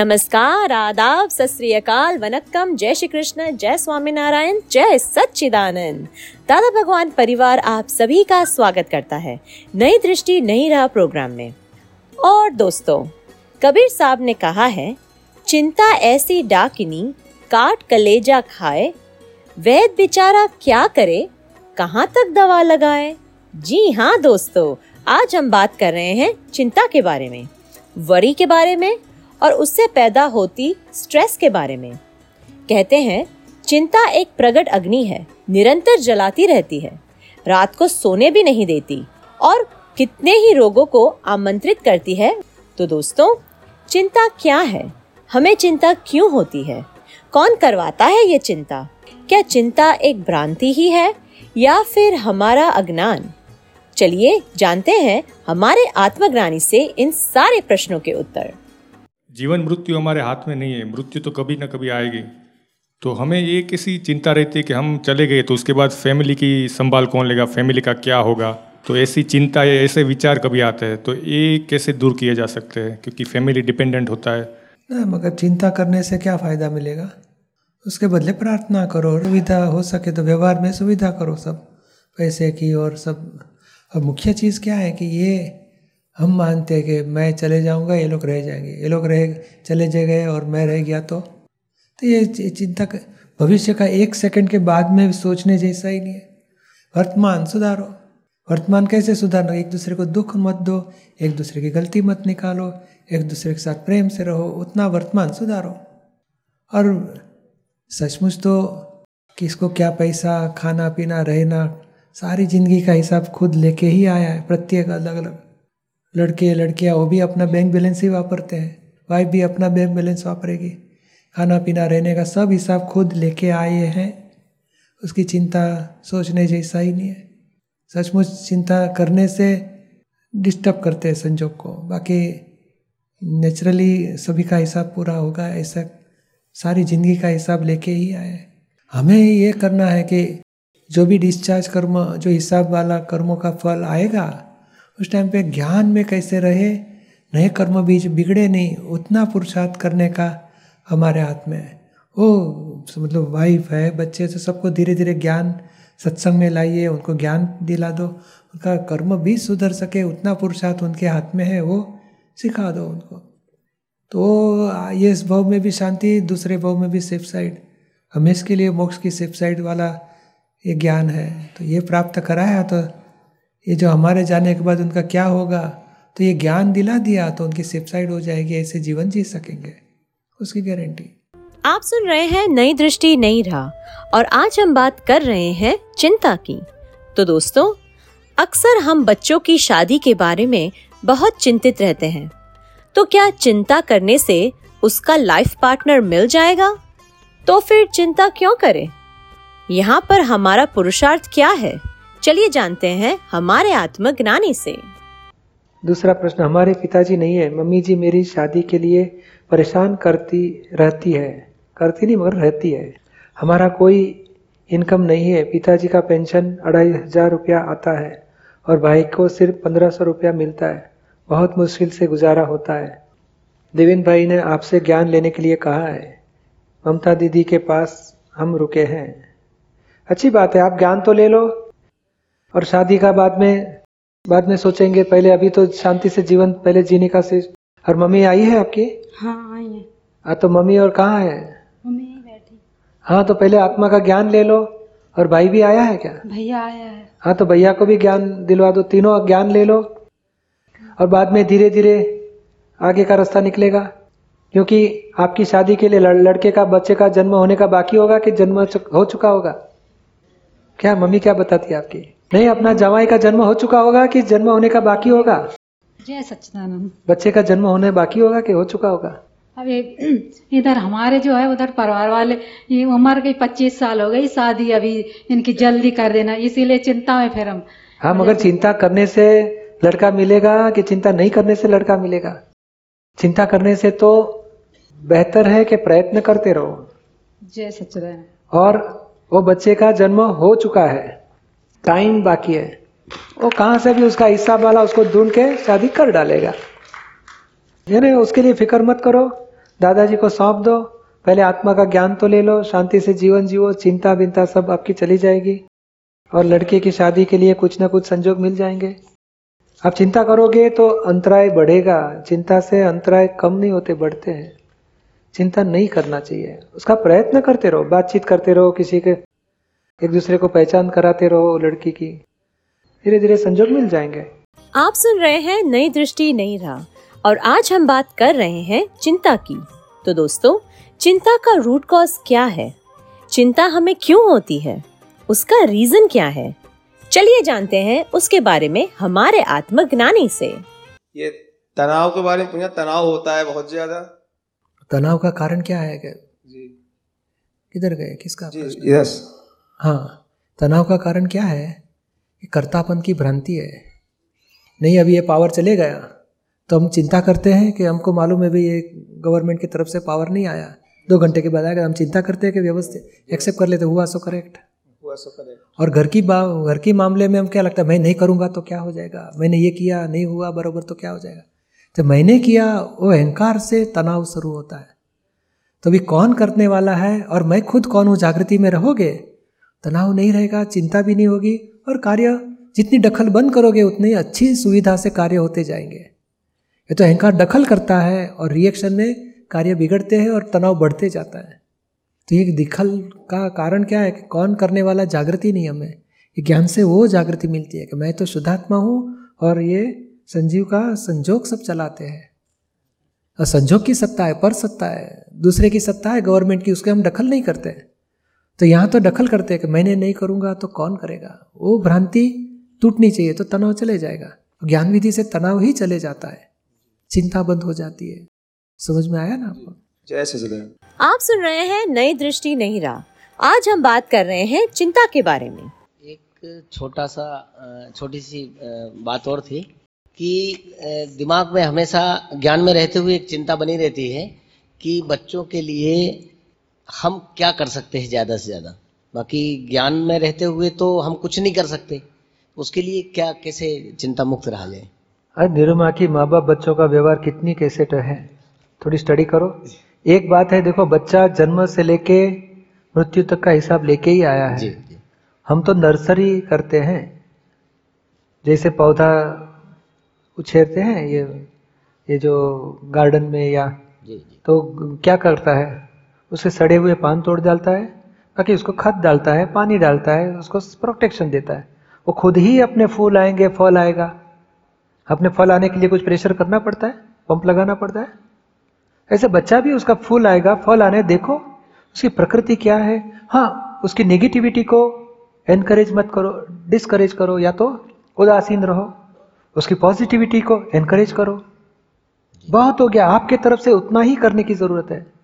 नमस्कार, आदाब सत श्री अकाल वनक्कम, जय श्री कृष्ण जय स्वामी नारायण जय सच्चिदानंद। दादा भगवान परिवार आप सभी का स्वागत करता है नई दृष्टि, नई राह प्रोग्राम में। और दोस्तों, कबीर साहब ने कहा है, चिंता ऐसी डाकिनी, काट कलेजा खाए वैद बेचारा क्या करे, कहाँ तक दवा लगाए? जी हाँ दोस्तों, आज हम बात कर रहे हैं चिंता के बारे में, वरी के बारे में और उससे पैदा होती स्ट्रेस के बारे में। कहते हैं, चिंता एक प्रगट अग्नि है, निरंतर जलाती रहती है। रात को सोने भी नहीं देती और कितने ही रोगों को आमंत्रित करती है। तो दोस्तों, चिंता क्या है? हमें चिंता क्यों होती है? कौन करवाता है ये चिंता? क्या चिंता एक भ्रांति ही है या फिर हमारा अज्ञान? चलिए जानते हैं हमारे आत्मज्ञानी से इन सारे प्रश्नों के उत्तर। जीवन मृत्यु हमारे हाथ में नहीं है, मृत्यु तो कभी ना कभी आएगी। तो हमें ये किसी चिंता रहती है कि हम चले गए तो उसके बाद फैमिली की संभाल कौन लेगा फैमिली का क्या होगा? तो ऐसी चिंता या ऐसे विचार कभी आते हैं तो ये कैसे दूर किए जा सकते हैं? क्योंकि फैमिली डिपेंडेंट होता है। ना मगर चिंता करने से क्या फ़ायदा मिलेगा? उसके बदले प्रार्थना करो सुविधा हो सके तो व्यवहार में सुविधा करो सब, पैसे की और सब। और मुख्य चीज़ क्या है कि ये हम मानते हैं कि मैं चले जाऊँगा, ये लोग रह जाएँगे। ये लोग रह, चले जा गए और मैं रह गया तो। तो ये चिंता भविष्य का एक सेकंड के बाद में सोचने जैसा ही नहीं है। वर्तमान सुधारो। वर्तमान कैसे सुधारना? एक दूसरे को दुख मत दो, एक दूसरे की गलती मत निकालो, एक दूसरे के साथ प्रेम से रहो, उतना वर्तमान सुधारो। और सचमुच तो किसको क्या पैसा, खाना पीना, रहना, सारी ज़िंदगी का हिसाब खुद लेके ही आया है, प्रत्येक अलग अलग लड़के, लड़कियाँ, वो भी अपना बैंक बैलेंस ही वापरते हैं। वाइफ भी अपना बैंक बैलेंस वापरेगी। खाना पीना, रहने का सब हिसाब खुद लेके आए हैं। उसकी चिंता सोचने जैसा ही नहीं है। सचमुच चिंता करने से डिस्टर्ब करते हैं संजोग को। बाकी नेचुरली सभी का हिसाब पूरा होगा, ऐसा सारी ज़िंदगी का हिसाब लेके ही आए हमें ये करना है कि जो भी डिस्चार्ज कर्म, जो हिसाब वाला कर्मों का फल आएगा उस टाइम पे ज्ञान में कैसे रहे, नए कर्म बीज बिगड़े नहीं, उतना पुरुषार्थ करने का हमारे हाथ में है। वो मतलब वाइफ है, बच्चे तो सबको धीरे धीरे ज्ञान, सत्संग में लाइए, उनको ज्ञान दिला दो, उनका कर्म भी सुधर सके, उतना पुरुषार्थ उनके हाथ में है, वो सिखा दो उनको। तो ये इस भाव में भी शांति, दूसरे भाव में भी सेफ़ साइड हमें इसके लिए मोक्ष की सेफ़ साइड वाला ये ज्ञान है। तो ये प्राप्त कराया तो ये जो हमारे जाने के बाद उनका क्या होगा? तो ये ज्ञान दिला दिया तो उनकी सेफसाइड हो जाएगी, ऐसे जीवन जी सकेंगे। उसकी गारंटी। आप सुन रहे हैं नई दृष्टि, नई राह, और आज हम बात कर रहे हैं चिंता की। तो दोस्तों, अक्सर हम बच्चों की शादी के बारे में बहुत चिंतित रहते हैं। तो क्या चिंता करने से उसका लाइफ पार्टनर मिल जाएगा? तो फिर चिंता क्यों करें? यहाँ पर हमारा पुरुषार्थ क्या है? चलिए जानते हैं हमारे आत्मज्ञानी से। दूसरा प्रश्न, हमारे पिताजी नहीं है, मम्मी जी मेरी शादी के लिए परेशान करती रहती है। करती नहीं, मगर रहती है। हमारा कोई इनकम नहीं है। पिताजी का पेंशन अढ़ाई हज़ार रुपया आता है और भाई को सिर्फ़ पंद्रह सौ रुपया मिलता है। बहुत मुश्किल से गुजारा होता है। देवेंद्र भाई ने आपसे ज्ञान लेने के लिए कहा है, ममता दीदी के पास हम रुके हैं। अच्छी बात है, आप ज्ञान तो ले लो और शादी का बाद में बाद में सोचेंगे पहले अभी तो शांति से जीवन पहले जीने का से। और मम्मी आई है आपकी? हाँ आई है। हाँ तो मम्मी और कहाँ है? मम्मी बैठी। हाँ तो पहले आत्मा का ज्ञान ले लो। और भाई भी आया है क्या? भैया आया है। हाँ तो भैया को भी ज्ञान दिलवा दो। तीनों ज्ञान ले लो। और बाद में धीरे धीरे आगे का रास्ता निकलेगा। क्योंकि आपकी शादी के लिए लड़के का बच्चे का जन्म होने का बाकी होगा कि जन्म हो चुका होगा? क्या मम्मी क्या बताती है आपकी? नहीं अपना जवाई का जन्म हो चुका होगा कि जन्म होने का बाकी होगा? जय सच्चिदानंद। बच्चे का जन्म होने बाकी होगा कि हो चुका होगा? अब इधर हमारे जो है उधर परिवार वाले ये उम्र गई पच्चीस साल हो गई शादी अभी इनकी जल्दी कर देना इसीलिए चिंता में फिर हम हाँ मगर चिंता करने से लड़का मिलेगा कि चिंता नहीं करने से लड़का मिलेगा? चिंता करने से तो बेहतर है कि प्रयत्न करते रहो। जय सच्चिदानंद। और वो बच्चे का जन्म हो चुका है। टाइम बाकी है। वो कहाँ से भी उसका हिस्सा वाला उसको ढूंढ के शादी कर डालेगा। यानी उसके लिए फ़िक्र मत करो। दादाजी को सौंप दो। पहले आत्मा का ज्ञान तो ले लो, शांति से जीवन जीवो चिंता बिंता सब आपकी चली जाएगी। और लड़के की शादी के लिए कुछ ना कुछ संजोग मिल जाएँगे। आप चिंता करोगे तो अंतराय बढ़ेगा। चिंता से अंतराय कम नहीं होते, बढ़ते हैं। चिंता नहीं करना चाहिए। उसका प्रयत्न करते रहो, बातचीत करते रहो, किसी के एक दूसरे को पहचान कराते रहो लड़की की। धीरे धीरे संजोग मिल जाएँगे। आप सुन रहे हैं नई दृष्टि नई राह और आज हम बात कर रहे हैं चिंता की। तो दोस्तों चिंता का रूट कॉज क्या है? चिंता हमें क्यों होती है? उसका रीजन क्या है? चलिए जानते हैं उसके बारे में हमारे आत्मज्ञानी से। ये तनाव के बारे में पूछा तनाव होता है बहुत ज़्यादा। तनाव का कारण क्या है? जी। किधर गए? किसका यस। हाँ तनाव का कारण क्या है? कि कर्तापन की भ्रांति है। नहीं अभी ये पावर चले गया। तो हम चिंता करते हैं कि हमको मालूम है भाई ये गवर्नमेंट की तरफ़ से पावर नहीं आया। दो घंटे के बाद आएगा हम चिंता करते हैं कि व्यवस्थित एक्सेप्ट कर लेते हुआ सो करेक्ट हुआ सो करे और घर की घर की मामले में हम क्या लगता है मैं नहीं करूँगा तो क्या हो जाएगा? मैंने ये किया नहीं हुआ बरोबर तो क्या हो जाएगा? तो मैंने किया वो अहंकार से तनाव शुरू होता है। तो अभी कौन करने वाला है? और मैं खुद कौन हूँ? जागृति में रहोगे? तनाव नहीं रहेगा, चिंता भी नहीं होगी और कार्य जितनी दखल बंद करोगे, उतनी अच्छी सुविधा से कार्य होते जाएँगे। ये तो अहंकार दखल करता है और रिएक्शन में कार्य बिगड़ते हैं और तनाव बढ़ते जाता है। तो ये दिखल का कारण क्या है कि कौन करने वाला जागृति नहीं हमें? ये ज्ञान से वो जागृति मिलती है कि मैं तो शुद्धात्मा हूँ और ये संजीव का संजोग सब चलाते हैं। और संजोग की सत्ता है, पर सत्ता है, दूसरे की सत्ता है, गवर्नमेंट की, उसके हम दखल नहीं करते। तो यहाँ तो दखल करते हैं कि मैंने नहीं करूँगा तो कौन करेगा? वो भ्रांति टूटनी चाहिए तो तनाव चले जाएगा। ज्ञान विधि से तनाव ही चले जाता है। चिंता बंद हो जाती है। समझ में आया ना आपको? जय आप सुन रहे हैं नई दृष्टि नई राह। आज हम बात कर रहे हैं चिंता के बारे में। एक छोटा सा छोटी सी बात और थी कि दिमाग में हमेशा ज्ञान में रहते हुए एक चिंता बनी रहती है कि बच्चों के लिए हम क्या कर सकते हैं ज़्यादा से ज़्यादा? बाकी ज्ञान में रहते हुए तो हम कुछ नहीं कर सकते। उसके लिए क्या कैसे चिंता मुक्त रहा जाए अरे निरुमा की माँ बाप बच्चों का व्यवहार कितनी कैसे है? थोड़ी स्टडी करो। एक बात है देखो बच्चा जन्म से लेके मृत्यु तक का हिसाब लेके ही आया है। जी जी। हम तो नर्सरी करते हैं। जैसे पौधा उछेरते हैं ये ये जो गार्डन में या जी जी। तो क्या करता है? उसके सड़े हुए पान तोड़ डालता है बाकी उसको खत डालता है, पानी डालता है, उसको प्रोटेक्शन देता है। वो खुद ही अपने फूल आएँगे, फल आएगा। अपने फल आने के लिए कुछ प्रेशर करना पड़ता है पंप लगाना पड़ता है। ऐसे बच्चा भी उसका फूल आएगा, फल आने, देखो, उसकी प्रकृति क्या है। हाँ उसकी नेगेटिविटी को एनकरेज मत करो डिस्करेज करो, या तो उदासीन रहो। उसकी पॉजिटिविटी को एनकरेज करो। बहुत हो गया, आपके तरफ़ से उतना ही करने की ज़रूरत है।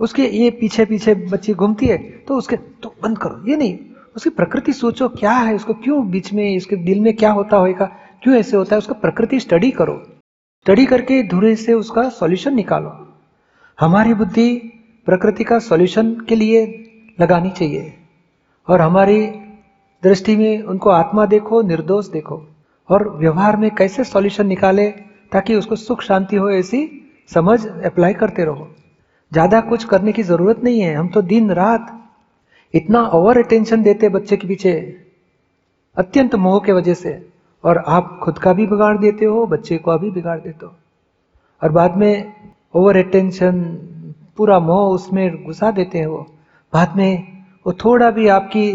उसके ये पीछे पीछे बच्ची घूमती है तो उसके तो बंद करो। ये नहीं, उसकी प्रकृति सोचो क्या है, उसको क्यों बीच में इसके दिल में क्या होता होगा क्यों ऐसे होता है, उसका प्रकृति स्टडी करो। स्टडी करके धुरे से उसका सॉल्यूशन निकालो। हमारी बुद्धि प्रकृति का सॉल्यूशन के लिए लगानी चाहिए, और हमारी दृष्टि में उनको आत्मा देखो, निर्दोष देखो, और व्यवहार में कैसे सॉल्यूशन निकाले, ताकि उसको सुख शांति हो, ऐसी समझ अप्लाई करते रहो। ज़्यादा कुछ करने की ज़रूरत नहीं है। हम तो दिन रात इतना ओवर अटेंशन देते बच्चे के पीछे, अत्यंत मोह के वजह से। और आप खुद का भी बिगाड़ देते हो, बच्चे को भी बिगाड़ देते हो। और बाद में ओवर अटेंशन पूरा मोह उसमें घुसा देते हैं वो। बाद में वो थोड़ा भी आपकी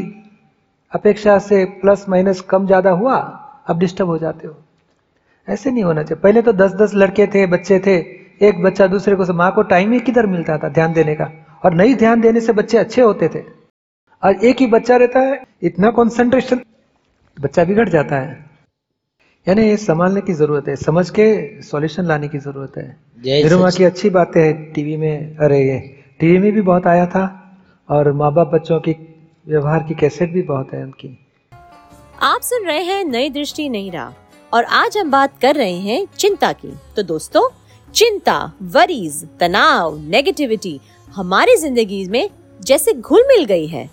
अपेक्षा से प्लस माइनस कम ज़्यादा हुआ, आप डिस्टर्ब हो जाते हो। ऐसे नहीं होना चाहिए। पहले तो दस दस लड़के थे, बच्चे थे एक बच्चा दूसरे को माँ को टाइम ही किधर मिलता था ध्यान देने का? और नहीं ध्यान देने से बच्चे अच्छे होते थे। और एक ही बच्चा रहता है इतना कॉन्सेंट्रेशन बच्चा बिगड़ जाता है। यानी ये संभालने की ज़रूरत है समझ के सॉल्यूशन लाने की ज़रूरत है। जय निरुमा की अच्छी बातें हैं टीवी में। अरे ये टीवी में भी बहुत आया था और माँ बाप बच्चों की व्यवहार की कैसेट भी बहुत है उनकी। आप सुन रहे हैं नई दृष्टि नई राह और आज हम बात कर रहे हैं चिंता की। तो दोस्तों चिंता वरीज तनाव नेगेटिविटी हमारी ज़िंदगी में जैसे घुल मिल गई है।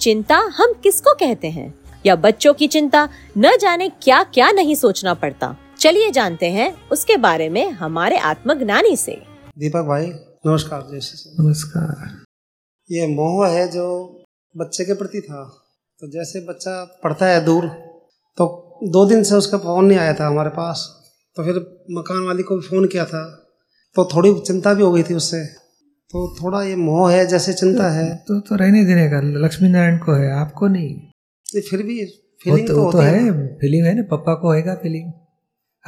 चिंता हम किसको कहते हैं? या बच्चों की चिंता न जाने क्या क्या नहीं सोचना पड़ता। चलिए जानते हैं उसके बारे में हमारे आत्मज्ञानी से। दीपक भाई नमस्कार जय श्री नमस्कार। ये मोह है जो बच्चे के प्रति था। तो जैसे बच्चा पढ़ता है दूर तो दो दिन से उसका फ़ोन नहीं आया था हमारे पास। तो फिर मकान वाली को भी फ़ोन किया था। तो थोड़ी चिंता भी हो गई थी उससे। तो थोड़ा ये मोह है जैसे चिंता है। तो तो रहने देने का लक्ष्मी नारायण को है आपको नहीं? तो फिर भी फीलिंग तो, तो, तो है फीलिंग है ना पप्पा को होएगा फीलिंग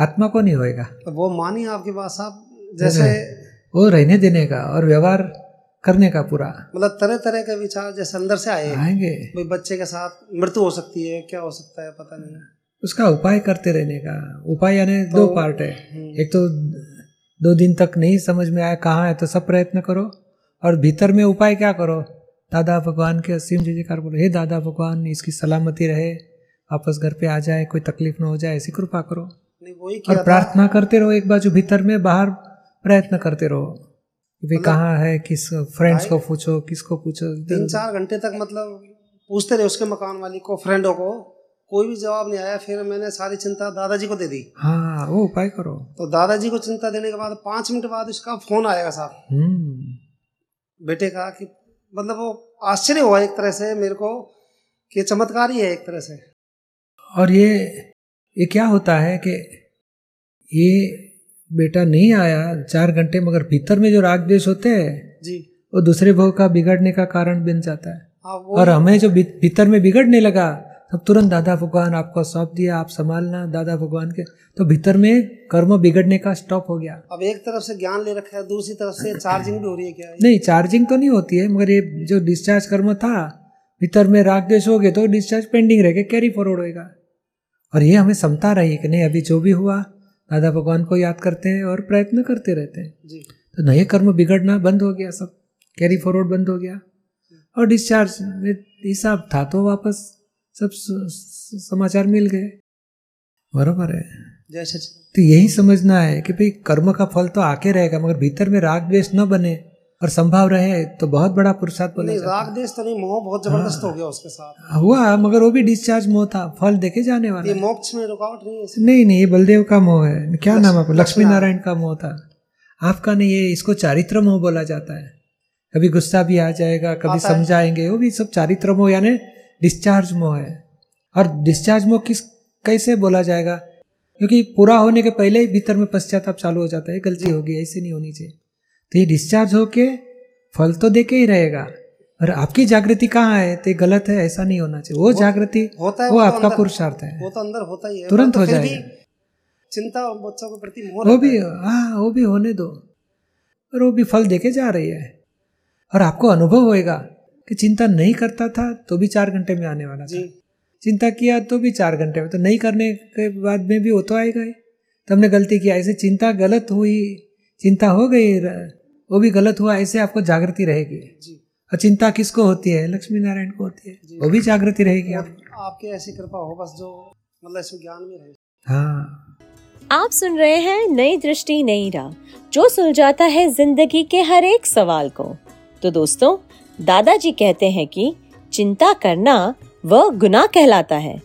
आत्मा को नहीं होएगा। तो वो मानी आपके बात साहब जैसे वो रहने देने का और व्यवहार करने का पूरा। मतलब तरह तरह के विचार जैसे अंदर से आए। आएँगे। बच्चे के साथ मृत्यु हो सकती है क्या हो सकता है पता नहीं। उसका उपाय करते रहने का। उपाय यानी दो पार्ट है। एक तो दो दिन तक नहीं समझ में आया कहाँ है तो सब प्रयत्न करो। और भीतर में उपाय क्या करो? दादा भगवान के असीम जय जयकार बोलो हे दादा भगवान इसकी सलामती रहे। वापस घर पे आ जाए कोई तकलीफ़ ना हो जाए ऐसी कृपा करो। और प्रार्थना करते रहो एक बाजू भीतर में बाहर प्रयत्न करते रहो। भाई मतलब- कहाँ है किस फ्रेंड्स को पूछो किसको पूछो तीन चार घंटे तक मतलब पूछते रहे उसके मकान वाली को फ्रेंडों को। कोई भी जवाब नहीं आया फिर मैंने सारी चिंता दादाजी को दे दी। हाँ वो उपाय करो। तो दादाजी को चिंता देने के बाद पाँच मिनट बाद उसका फ़ोन आएगा साहब। हम्म। बेटे का कि मतलब वो आश्चर्य हुआ एक तरह से मेरे को कि चमत्कार ही है एक तरह से। और ये ये क्या होता है कि ये बेटा नहीं आया चार घंटे मगर भीतर में जो राग द्वेष होते हैं जी। वो दूसरे भाव का बिगड़ने का कारण बन जाता है। हाँ और हमें जो भीतर में बिगड़ने लगा तब तुरंत दादा भगवान आपको सौंप दिया आप संभालना दादा भगवान के। तो भीतर में कर्म बिगड़ने का स्टॉप हो गया। अब एक तरफ़ से ज्ञान ले रखा है दूसरी तरफ़ से चार्जिंग भी हो रही है क्या? नहीं चार्जिंग तो नहीं होती है मगर ये जो डिस्चार्ज कर्म था भीतर में राग द्वेष हो गए तो डिस्चार्ज पेंडिंग रह गए कैरी फॉरवर्ड होएगा। और ये हमें समता रही है कि नहीं अभी जो भी हुआ दादा भगवान को याद करते हैं और प्रयत्न करते रहते हैं। जी। तो नए कर्म बिगड़ना बंद हो गया सब कैरी फॉरवर्ड बंद हो गया। और डिस्चार्ज में हिसाब था तो वापस सब समाचार मिल गए। बरोबर है। जैसे तो यही समझना है कि भाई कर्म का फल तो आके रहेगा मगर भीतर में राग द्वेष न बने और संभाव रहे तो बहुत बड़ा पुरुषार्थ बोला राग देश तो नहीं मोह बहुत ज़बरदस्त हो। गया उसके साथ। हुआ मगर वो भी डिस्चार्ज मोह था फल देखे जाने वाला ये मोक्ष में रुकावट नहीं है नहीं नहीं ये बलदेव का मोह है। क्या नाम है आपका? लक्ष्मी नारायण का मोह था। आपका नहीं ये इसको चारित्र मोह बोला जाता है। कभी गुस्सा भी आ जाएगा कभी समझाएँगे वो भी सब चारित्र मोह यानी डिस्चार्ज मोह है। और डिस्चार्ज मोह किस कैसे बोला जाएगा? क्योंकि पूरा होने के पहले ही भीतर में पश्चाताप चालू हो जाता है गलती होगी ऐसे नहीं होनी चाहिए। तो ये डिस्चार्ज होके फल तो दे के ही रहेगा। और आपकी जागृति कहाँ है? तो गलत है ऐसा नहीं होना चाहिए। वो जागृति होता है वो तो आपका पुरुषार्थ है। वो तो अंदर होता ही है। तुरंत पर हो जाएगा। चिंता बच्चों के प्रति वो भी हाँ वो भी होने दो। और वो भी फल देके जा रही है। और आपको अनुभव होएगा। कि चिंता नहीं करता था तो भी चार घंटे में आने वाला था। चिंता किया तो भी चार घंटे में तो नहीं करने के बाद में भी वो तो आएगा ही तो हमने गलती किया ऐसे चिंता गलत हुई चिंता हो गई वो भी गलत हुआ ऐसे आपको जागृति रहेगी। और चिंता किसको होती है? लक्ष्मी नारायण को होती है। वो भी जागृति रहेगी आप आपकी। ऐसी कृपा हो बस जो मतलब इसमें ज्ञान में रहे। हाँ। आप सुन रहे हैं नई दृष्टि नई राह। जो सुलझाता है ज़िंदगी के हर एक सवाल को। तो दोस्तों दादाजी कहते हैं कि चिंता करना वह गुनाह कहलाता है।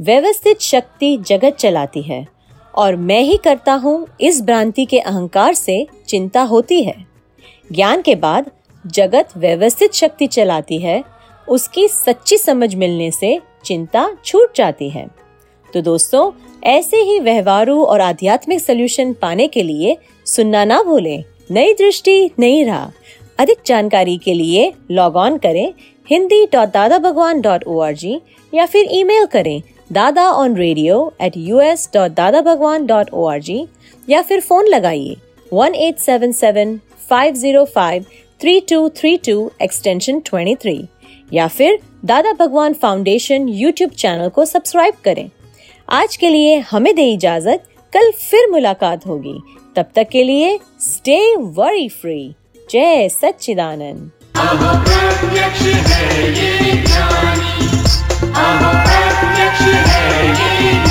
व्यवस्थित शक्ति जगत चलाती है और मैं ही करता हूँ इस भ्रांति के अहंकार से चिंता होती है। ज्ञान के बाद जगत व्यवस्थित शक्ति चलाती है, उसकी सच्ची समझ मिलने से चिंता छूट जाती है। तो दोस्तों, ऐसे ही व्यवहारू और आध्यात्मिक सोल्यूशन पाने के लिए सुनना ना भूलें। नई दृष्टि, नई राह। अधिक जानकारी के लिए लॉग ऑन करें Hindi dot Dada Bhagwan dot O R G या फिर ईमेल करें Dada on radio at U S dot Dada Bhagwan dot O R G या फिर फ़ोन लगाइए one eight seven seven five zero five three two three two extension twenty three या फिर Dada Bhagwan foundation YouTube channel को subscribe करें। आज के लिए हमें दे इजाज़त, कल फिर मुलाकात होगी। तब तक के लिए स्टे वरी फ्री जय सच्चिदानंद। है ये